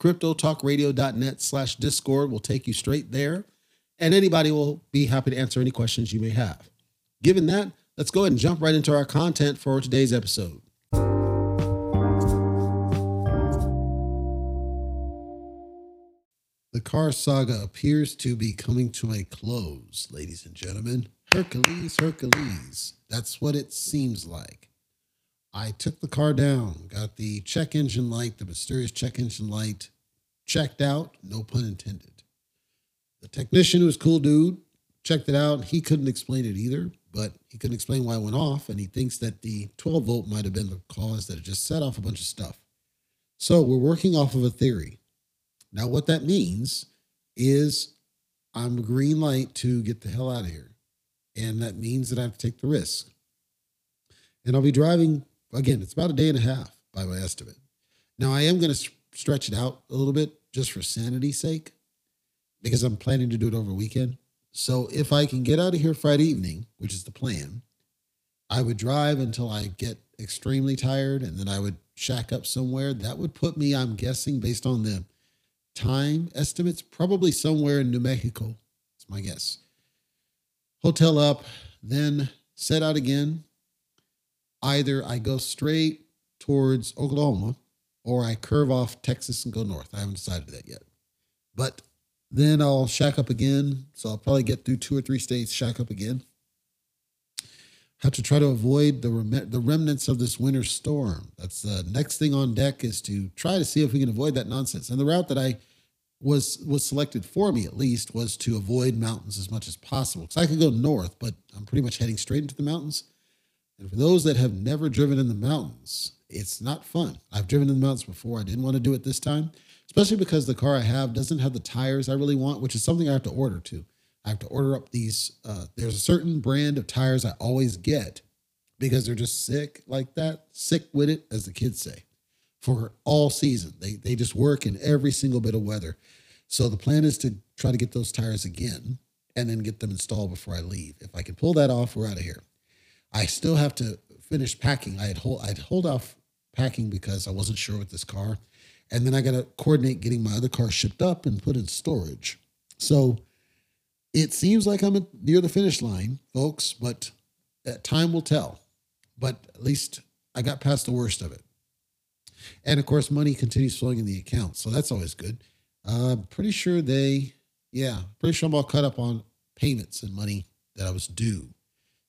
CryptoTalkRadio.net slash Discord will take you straight there. And anybody will be happy to answer any questions you may have. Given that, let's go ahead and jump right into our content for today's episode. The car saga appears to be coming to a close, ladies and gentlemen. Hercules, Hercules. That's what it seems like. I took the car down, got the check engine light, the mysterious check engine light checked out, no pun intended. The technician, was cool dude, checked it out. He couldn't explain it either, but he couldn't explain why it went off. And he thinks that the 12 volt might have been the cause that it just set off a bunch of stuff. So we're working off of a theory. Now, what that means is I'm green light to get the hell out of here. And that means that I have to take the risk. And I'll be driving, again, it's about a day and a half by my estimate. Now, I am going to stretch it out a little bit just for sanity's sake because I'm planning to do it over weekend. So if I can get out of here Friday evening, which is the plan, I would drive until I get extremely tired and then I would shack up somewhere. That would put me, I'm guessing, based on the time estimates, probably somewhere in New Mexico. It's my guess. Hotel up, then set out again. Either I go straight towards Oklahoma or I curve off Texas and go north. I haven't decided that yet. But then I'll shack up again. So I'll probably get through two or three states, shack up again. Have to try to avoid the rem- the remnants of this winter storm. That's the next thing on deck is to try to see if we can avoid that nonsense. And the route that I was was selected for me at least was to avoid mountains as much as possible. Because I could go north, but I'm pretty much heading straight into the mountains. And for those that have never driven in the mountains, it's not fun. I've driven in the mountains before. I didn't want to do it this time, especially because the car I have doesn't have the tires I really want, which is something I have to order too. I have to order up these. Uh, there's a certain brand of tires I always get because they're just sick like that, sick with it, as the kids say, for all season. They they just work in every single bit of weather. So the plan is to try to get those tires again and then get them installed before I leave. If I can pull that off, we're out of here. I still have to finish packing. I had hold I'd hold off packing because I wasn't sure with this car. And then I got to coordinate getting my other car shipped up and put in storage. So it seems like I'm near the finish line, folks, but time will tell. But at least I got past the worst of it. And of course, money continues flowing in the account. So that's always good. Uh, pretty sure they, yeah, pretty sure I'm all cut up on payments and money that I was due.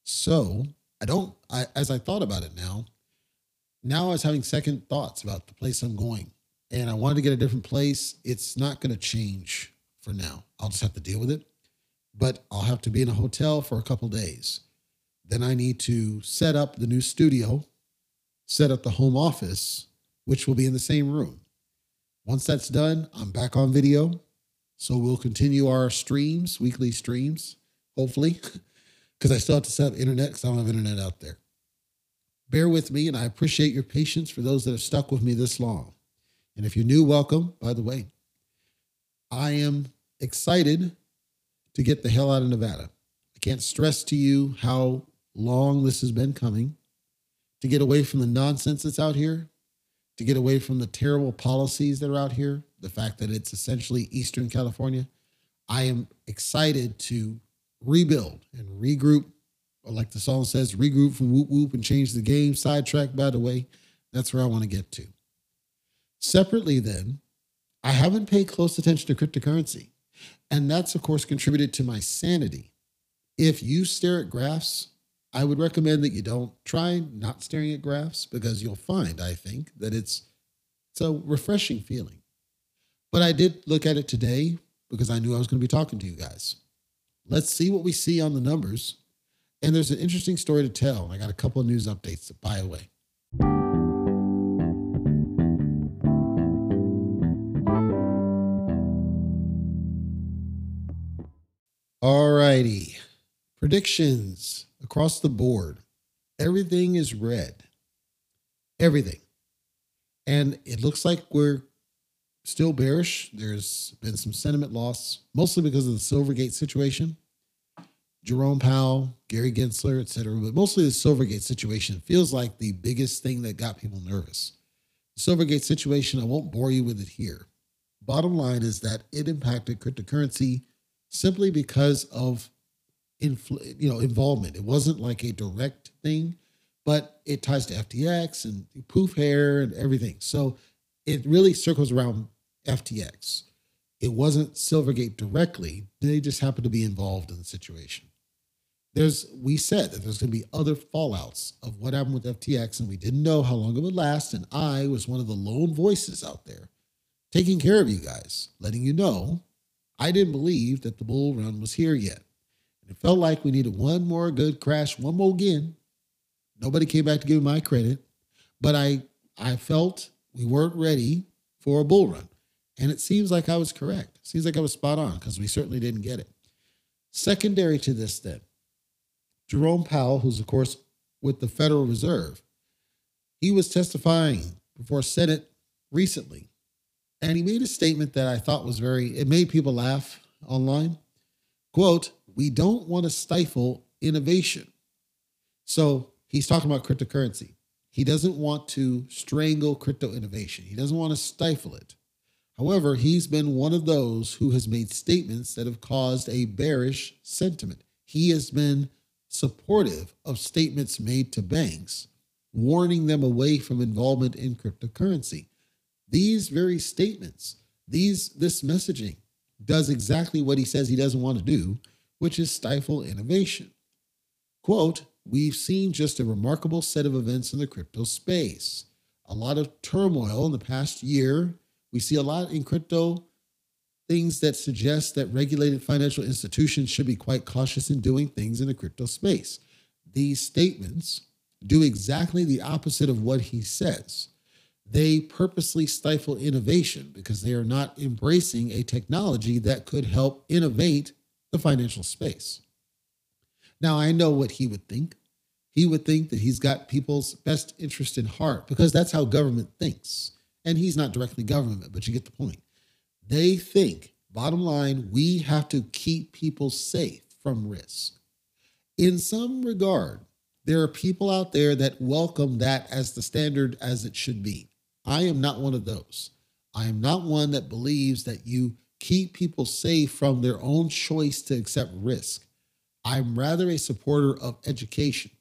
So I don't, I, as I thought about it now, now I was having second thoughts about the place I'm going. And I wanted to get a different place. It's not going to change for now. I'll just have to deal with it but I'll have to be in a hotel for a couple days. Then I need to set up the new studio, set up the home office, which will be in the same room. Once that's done, I'm back on video. So we'll continue our streams, weekly streams, hopefully, because I still have to set up internet because I don't have internet out there. Bear with me, and I appreciate your patience for those that have stuck with me this long. And if you're new, welcome, by the way. I am excited to get the hell out of Nevada. I can't stress to you how long this has been coming to get away from the nonsense that's out here, to get away from the terrible policies that are out here, the fact that it's essentially Eastern California. I am excited to rebuild and regroup, or like the song says, regroup from whoop whoop and change the game. Sidetrack, by the way. That's where I want to get to. Separately, then, I haven't paid close attention to cryptocurrency. And that's, of course, contributed to my sanity. If you stare at graphs, I would recommend that you don't try not staring at graphs because you'll find, I think, that it's it's a refreshing feeling. But I did look at it today because I knew I was going to be talking to you guys. Let's see what we see on the numbers. And there's an interesting story to tell. I got a couple of news updates by the way. All righty. Predictions across the board. Everything is red. Everything. And it looks like we're still bearish. There's been some sentiment loss, mostly because of the Silvergate situation. Jerome Powell, Gary Gensler, et cetera, but mostly the Silvergate situation feels like the biggest thing that got people nervous. The Silvergate situation, I won't bore you with it here. Bottom line is that it impacted cryptocurrency simply because of infl- you know involvement. It wasn't like a direct thing, but it ties to FTX and poof hair and everything. So it really circles around FTX. It wasn't Silvergate directly. They just happened to be involved in the situation. There's we said that there's going to be other fallouts of what happened with FTX, and we didn't know how long it would last. And I was one of the lone voices out there taking care of you guys, letting you know I didn't believe that the bull run was here yet. And it felt like we needed one more good crash, one more again. Nobody came back to give me my credit, but I I felt we weren't ready for a bull run. And it seems like I was correct. It seems like I was spot on because we certainly didn't get it. Secondary to this, then, Jerome Powell, who's of course with the Federal Reserve, he was testifying before Senate recently and he made a statement that I thought was very, it made people laugh online. Quote, we don't want to stifle innovation. So he's talking about cryptocurrency. He doesn't want to strangle crypto innovation, he doesn't want to stifle it. However, he's been one of those who has made statements that have caused a bearish sentiment. He has been supportive of statements made to banks, warning them away from involvement in cryptocurrency. These very statements, these this messaging does exactly what he says he doesn't want to do, which is stifle innovation. Quote, we've seen just a remarkable set of events in the crypto space. A lot of turmoil in the past year. We see a lot in crypto things that suggest that regulated financial institutions should be quite cautious in doing things in the crypto space. These statements do exactly the opposite of what he says they purposely stifle innovation because they are not embracing a technology that could help innovate the financial space. Now, I know what he would think. He would think that he's got people's best interest in heart because that's how government thinks. And he's not directly government, but you get the point. They think, bottom line, we have to keep people safe from risk. In some regard, there are people out there that welcome that as the standard as it should be. I am not one of those. I am not one that believes that you keep people safe from their own choice to accept risk. I'm rather a supporter of education.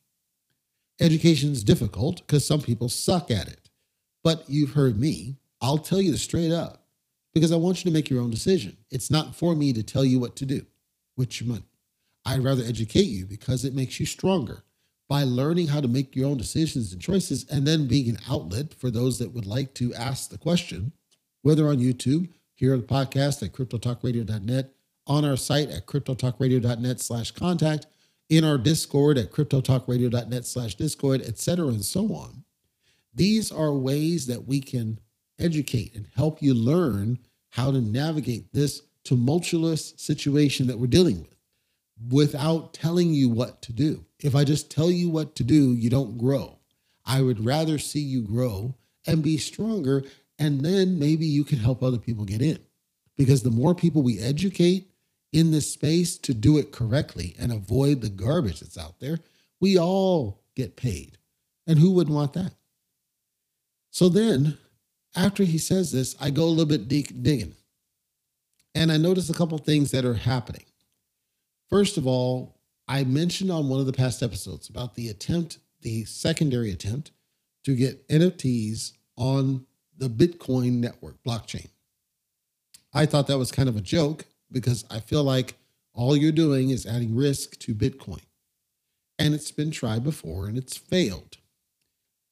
Education is difficult because some people suck at it. But you've heard me. I'll tell you straight up because I want you to make your own decision. It's not for me to tell you what to do with your money. I'd rather educate you because it makes you stronger by learning how to make your own decisions and choices, and then being an outlet for those that would like to ask the question, whether on YouTube, here on the podcast at cryptotalkradio.net, on our site at cryptotalkradio.net slash contact, in our Discord at cryptotalkradio.net slash Discord, etc., and so on. These are ways that we can educate and help you learn how to navigate this tumultuous situation that we're dealing with without telling you what to do. If I just tell you what to do, you don't grow. I would rather see you grow and be stronger, and then maybe you can help other people get in. Because the more people we educate in this space to do it correctly and avoid the garbage that's out there, we all get paid. And who wouldn't want that? So then, after he says this, I go a little bit digging. And I notice a couple things that are happening. First of all, I mentioned on one of the past episodes about the attempt, the secondary attempt to get NFTs on the Bitcoin network blockchain. I thought that was kind of a joke because I feel like all you're doing is adding risk to Bitcoin. And it's been tried before and it's failed.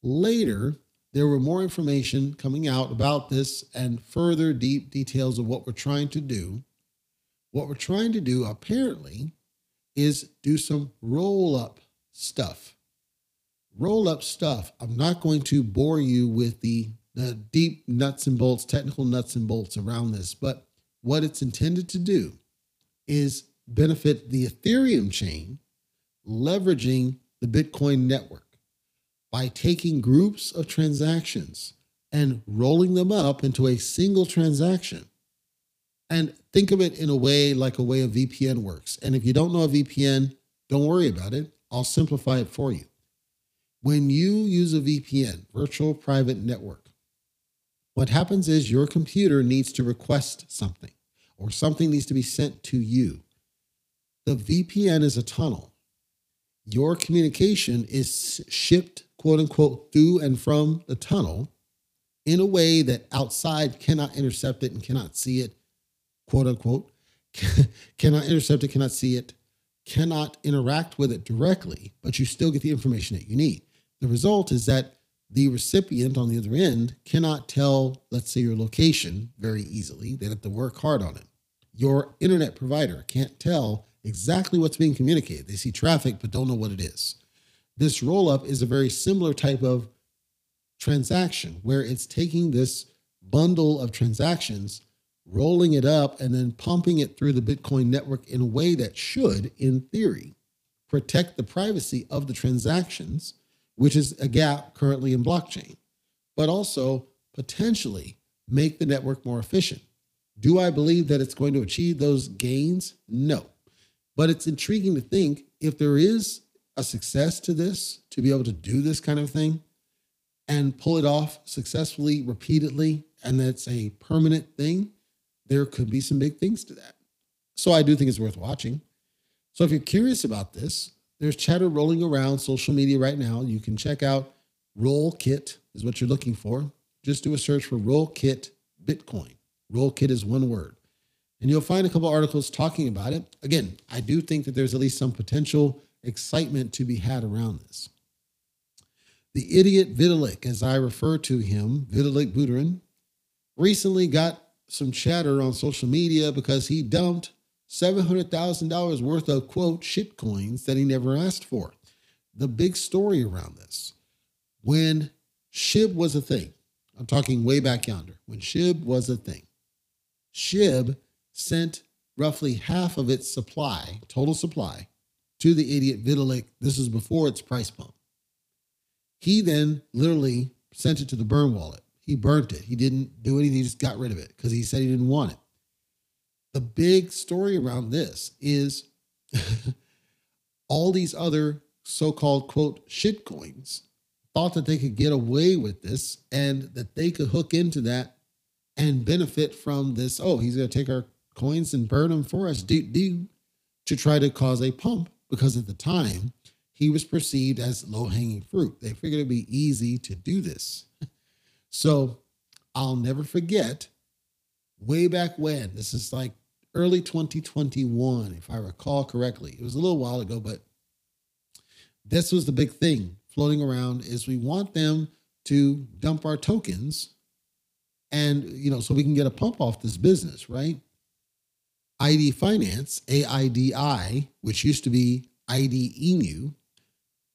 Later, there were more information coming out about this and further deep details of what we're trying to do. What we're trying to do, apparently, is do some roll up stuff. Roll up stuff. I'm not going to bore you with the, the deep nuts and bolts, technical nuts and bolts around this, but what it's intended to do is benefit the Ethereum chain, leveraging the Bitcoin network by taking groups of transactions and rolling them up into a single transaction. And think of it in a way like a way a VPN works. And if you don't know a VPN, don't worry about it. I'll simplify it for you. When you use a VPN, virtual private network, what happens is your computer needs to request something or something needs to be sent to you. The VPN is a tunnel. Your communication is shipped, quote unquote, through and from the tunnel in a way that outside cannot intercept it and cannot see it, quote unquote, cannot intercept it, cannot see it, cannot interact with it directly, but you still get the information that you need. The result is that the recipient on the other end cannot tell, let's say, your location very easily. They have to work hard on it. Your internet provider can't tell exactly what's being communicated. They see traffic, but don't know what it is. This roll up is a very similar type of transaction where it's taking this bundle of transactions, rolling it up, and then pumping it through the Bitcoin network in a way that should, in theory, protect the privacy of the transactions which is a gap currently in blockchain, but also potentially make the network more efficient. Do I believe that it's going to achieve those gains? No. But it's intriguing to think if there is a success to this, to be able to do this kind of thing and pull it off successfully, repeatedly, and that's a permanent thing, there could be some big things to that. So I do think it's worth watching. So if you're curious about this, there's chatter rolling around social media right now. You can check out Rollkit is what you're looking for. Just do a search for Rollkit Bitcoin. Rollkit is one word. And you'll find a couple articles talking about it. Again, I do think that there's at least some potential excitement to be had around this. The idiot Vitalik, as I refer to him, Vitalik Buterin, recently got some chatter on social media because he dumped $700,000 worth of quote shit coins that he never asked for. The big story around this when SHIB was a thing, I'm talking way back yonder, when SHIB was a thing, SHIB sent roughly half of its supply, total supply, to the idiot Vitalik. This is before its price pump. He then literally sent it to the burn wallet. He burnt it. He didn't do anything. He just got rid of it because he said he didn't want it the big story around this is all these other so-called quote shit coins thought that they could get away with this and that they could hook into that and benefit from this oh he's going to take our coins and burn them for us do do to try to cause a pump because at the time he was perceived as low-hanging fruit. They figured it'd be easy to do this. So i'll never forget way back when this is like early 2021, if I recall correctly. It was a little while ago, but this was the big thing floating around is we want them to dump our tokens and you know so we can get a pump off this business right AIDI Finance aidi which used to be Aidi Inu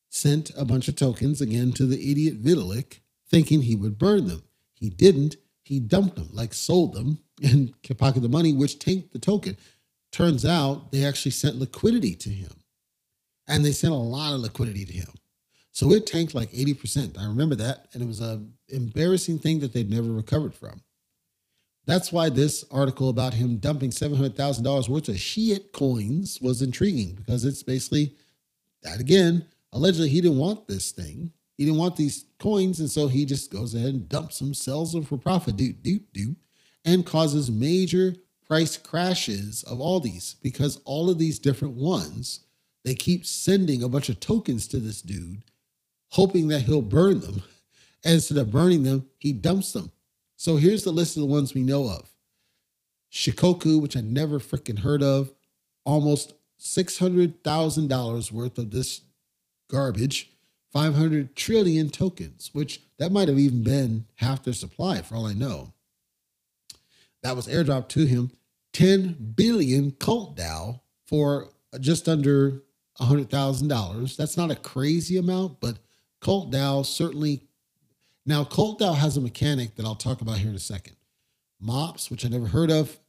sent a bunch of tokens again to the idiot vitalik thinking he would burn them he didn't he dumped them like sold them and pocket the money, which tanked the token. Turns out they actually sent liquidity to him. And they sent a lot of liquidity to him. So it tanked like 80%. I remember that. And it was an embarrassing thing that they'd never recovered from. That's why this article about him dumping $700,000 worth of shit coins was intriguing because it's basically that again, allegedly he didn't want this thing. He didn't want these coins. And so he just goes ahead and dumps them, sells them for profit, do, do, do, and causes major price crashes of all these because all of these different ones, they keep sending a bunch of tokens to this dude, hoping that he'll burn them. And instead of burning them, he dumps them. So here's the list of the ones we know of. Shikoku, which I never freaking heard of, almost $600,000 worth of this garbage, 500 trillion tokens, which that might have even been half their supply for all I know. That was airdropped to him. 10 billion cult DAO for just under $100,000. That's not a crazy amount, but cult DAO certainly now, Cult DAO has a mechanic that I'll talk about here in a second. Mops, which I never heard of,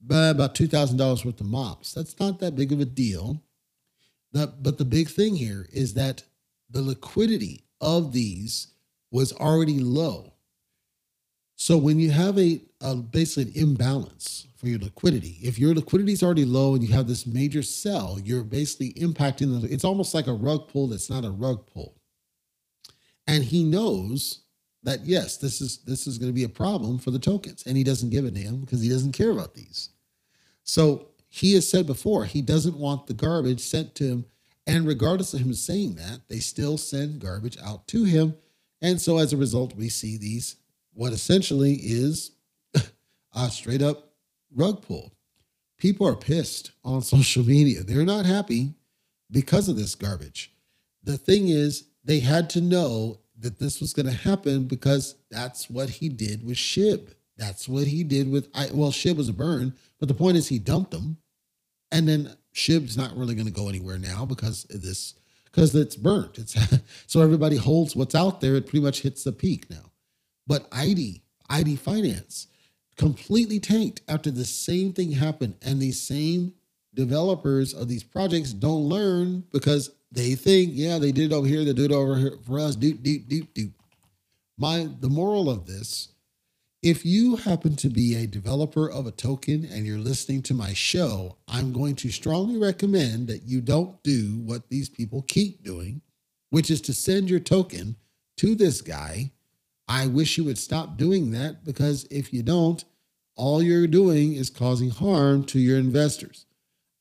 but about $2,000 worth of mops. That's not that big of a deal. But, but the big thing here is that the liquidity of these was already low. So when you have a, a basically an imbalance for your liquidity, if your liquidity is already low and you have this major sell, you're basically impacting the. It's almost like a rug pull that's not a rug pull, and he knows that yes, this is this is going to be a problem for the tokens, and he doesn't give a damn because he doesn't care about these. So he has said before he doesn't want the garbage sent to him, and regardless of him saying that, they still send garbage out to him, and so as a result, we see these what essentially is a straight up rug pull. People are pissed on social media; they're not happy because of this garbage. The thing is, they had to know that this was going to happen because that's what he did with Shib. That's what he did with I well, Shib was a burn, but the point is he dumped them. And then Shib's not really going to go anywhere now because this because it's burnt. It's so everybody holds what's out there. It pretty much hits the peak now. But AIDI, AIDI Finance, completely tanked after the same thing happened. And these same developers of these projects don't learn because they think, yeah, they did it over here, they do it over here for us. Doot, doot, doot, doot. My the moral of this, if you happen to be a developer of a token and you're listening to my show, I'm going to strongly recommend that you don't do what these people keep doing, which is to send your token to this guy. I wish you would stop doing that because if you don't, all you're doing is causing harm to your investors.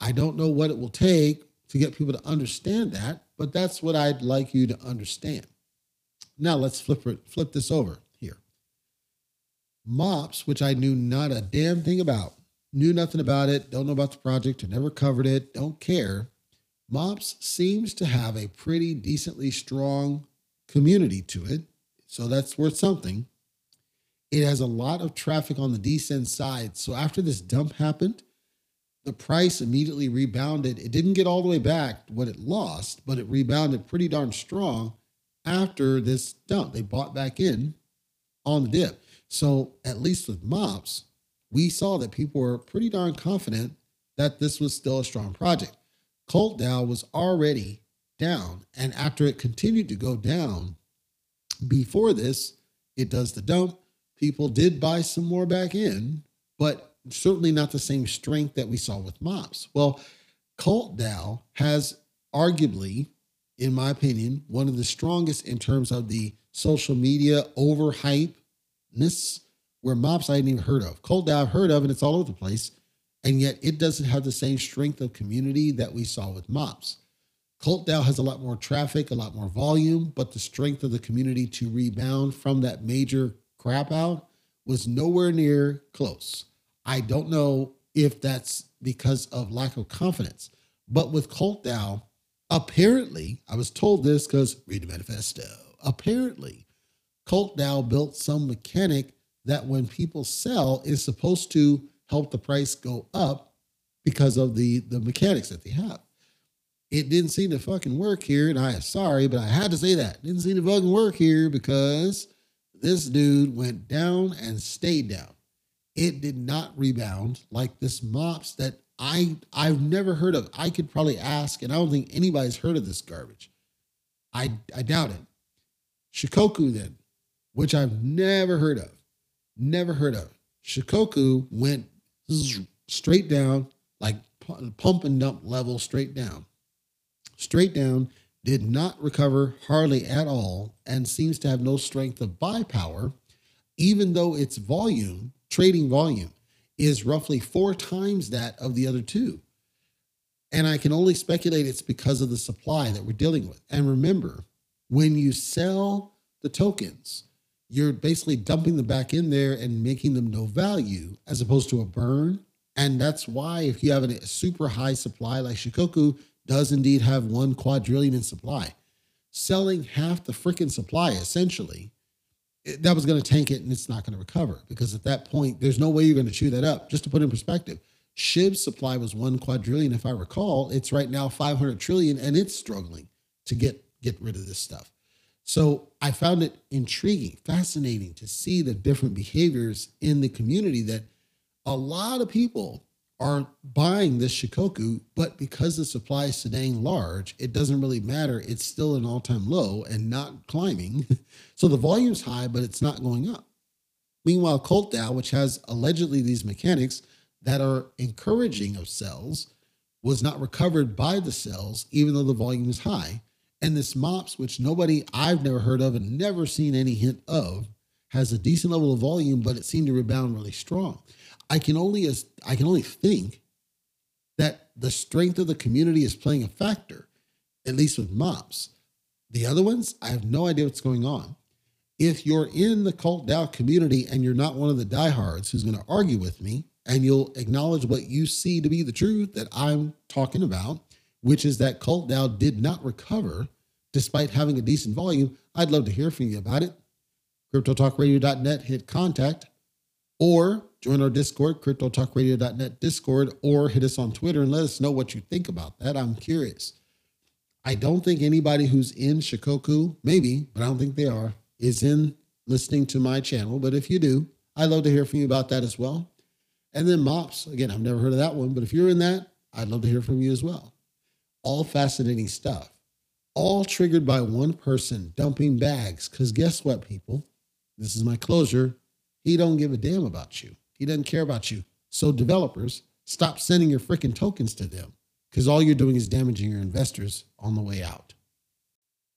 I don't know what it will take to get people to understand that, but that's what I'd like you to understand. Now let's flip it, flip this over here. MOPS, which I knew not a damn thing about, knew nothing about it, don't know about the project, never covered it, don't care. MOPS seems to have a pretty decently strong community to it, so that's worth something. It has a lot of traffic on the descent side. So after this dump happened, the price immediately rebounded. It didn't get all the way back what it lost, but it rebounded pretty darn strong after this dump. They bought back in on the dip. So at least with MOPS, we saw that people were pretty darn confident that this was still a strong project. Cult DAO was already down. And after it continued to go down before this, it does the dump. People did buy some more back in, but certainly not the same strength that we saw with Mops. Well, Cult DAO has arguably, in my opinion, one of the strongest in terms of the social media overhypeness, where Mops I hadn't even heard of. Cult DAO I've heard of, and it's all over the place. And yet it doesn't have the same strength of community that we saw with Mops. Cult DAO has a lot more traffic, a lot more volume, but the strength of the community to rebound from that major crap out was nowhere near close. I don't know if that's because of lack of confidence. But with Cult DAO, apparently, I was told this because read the manifesto. Apparently, Cult DAO built some mechanic that when people sell is supposed to help the price go up because of the the mechanics that they have. It didn't seem to fucking work here, and I am sorry, but I had to say that. Didn't seem to fucking work here because this dude went down and stayed down it did not rebound like this mops that I I've never heard of. I could probably ask, and I don't think anybody's heard of this garbage. I I doubt it. Shikoku then, which I've never heard of, never heard of. Shikoku went straight down, like pump and dump level straight down. Straight down, did not recover hardly at all, and seems to have no strength of buy power, even though its volume, trading volume, is roughly four times that of the other two. And I can only speculate it's because of the supply that we're dealing with. And remember, when you sell the tokens, you're basically dumping them back in there and making them no value as opposed to a burn. And that's why if you have a super high supply like Shikoku does indeed have one quadrillion in supply, selling half the freaking supply essentially, that was going to tank it and it's not going to recover because at that point, there's no way you're going to chew that up. Just to put in perspective, SHIB's supply was one quadrillion, if I recall. It's right now 500 trillion and it's struggling to get, get rid of this stuff. So I found it intriguing, fascinating to see the different behaviors in the community that a lot of people are buying this Shikoku, but because the supply is dang large, it doesn't really matter. It's still an all-time low and not climbing. so the volume's high, but it's not going up. Meanwhile, Cult DAO, which has allegedly these mechanics that are encouraging of sells, was not recovered by the sells, even though the volume is high. And this MOPS, which nobody I've never heard of and never seen any hint of, has a decent level of volume, but it seemed to rebound really strong. I can only I can only think that the strength of the community is playing a factor, at least with MOPS. The other ones, I have no idea what's going on. If you're in the cult DAO community and you're not one of the diehards who's going to argue with me, and you'll acknowledge what you see to be the truth that I'm talking about, which is that Cult DAO did not recover despite having a decent volume, I'd love to hear from you about it. CryptoTalkRadio.net, hit contact, or join our Discord, CryptoTalkRadio.net Discord, or hit us on Twitter and let us know what you think about that. I'm curious. I don't think anybody who's in Shikoku, maybe, but I don't think they are, is in listening to my channel. But if you do, I'd love to hear from you about that as well. And then MOPS, again, I've never heard of that one, but if you're in that, I'd love to hear from you as well all fascinating stuff, all triggered by one person dumping bags. Because guess what, people? This is my closure. He don't give a damn about you. He doesn't care about you. So developers, stop sending your freaking tokens to them because all you're doing is damaging your investors on the way out.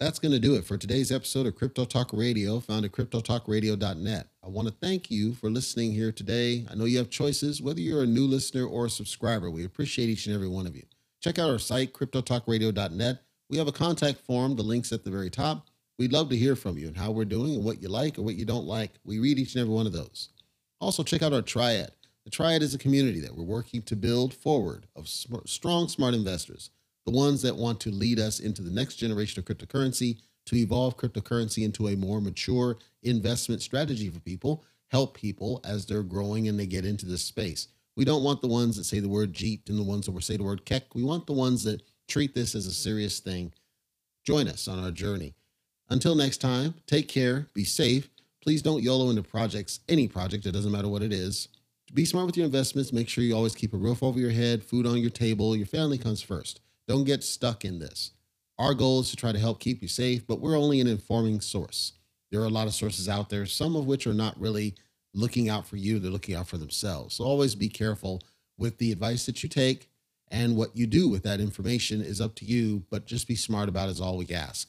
That's going to do it for today's episode of Crypto Talk Radio, found at cryptotalkradio.net. I want to thank you for listening here today. I know you have choices, whether you're a new listener or a subscriber. We appreciate each and every one of you. Check out our site, cryptotalkradio.net. We have a contact form, the link's at the very top. We'd love to hear from you and how we're doing and what you like or what you don't like. We read each and every one of those. Also, check out our Triad. The Triad is a community that we're working to build forward of strong, smart investors, the ones that want to lead us into the next generation of cryptocurrency, to evolve cryptocurrency into a more mature investment strategy for people, help people as they're growing and they get into this space. We don't want the ones that say the word Jeet and the ones that say the word Keck. We want the ones that treat this as a serious thing. Join us on our journey. Until next time, take care, be safe. Please don't YOLO into projects, any project, it doesn't matter what it is. Be smart with your investments. Make sure you always keep a roof over your head, food on your table. Your family comes first. Don't get stuck in this. Our goal is to try to help keep you safe, but we're only an informing source. There are a lot of sources out there, some of which are not really looking out for you, they're looking out for themselves. So always be careful with the advice that you take and what you do with that information is up to you, but just be smart about it is all we ask.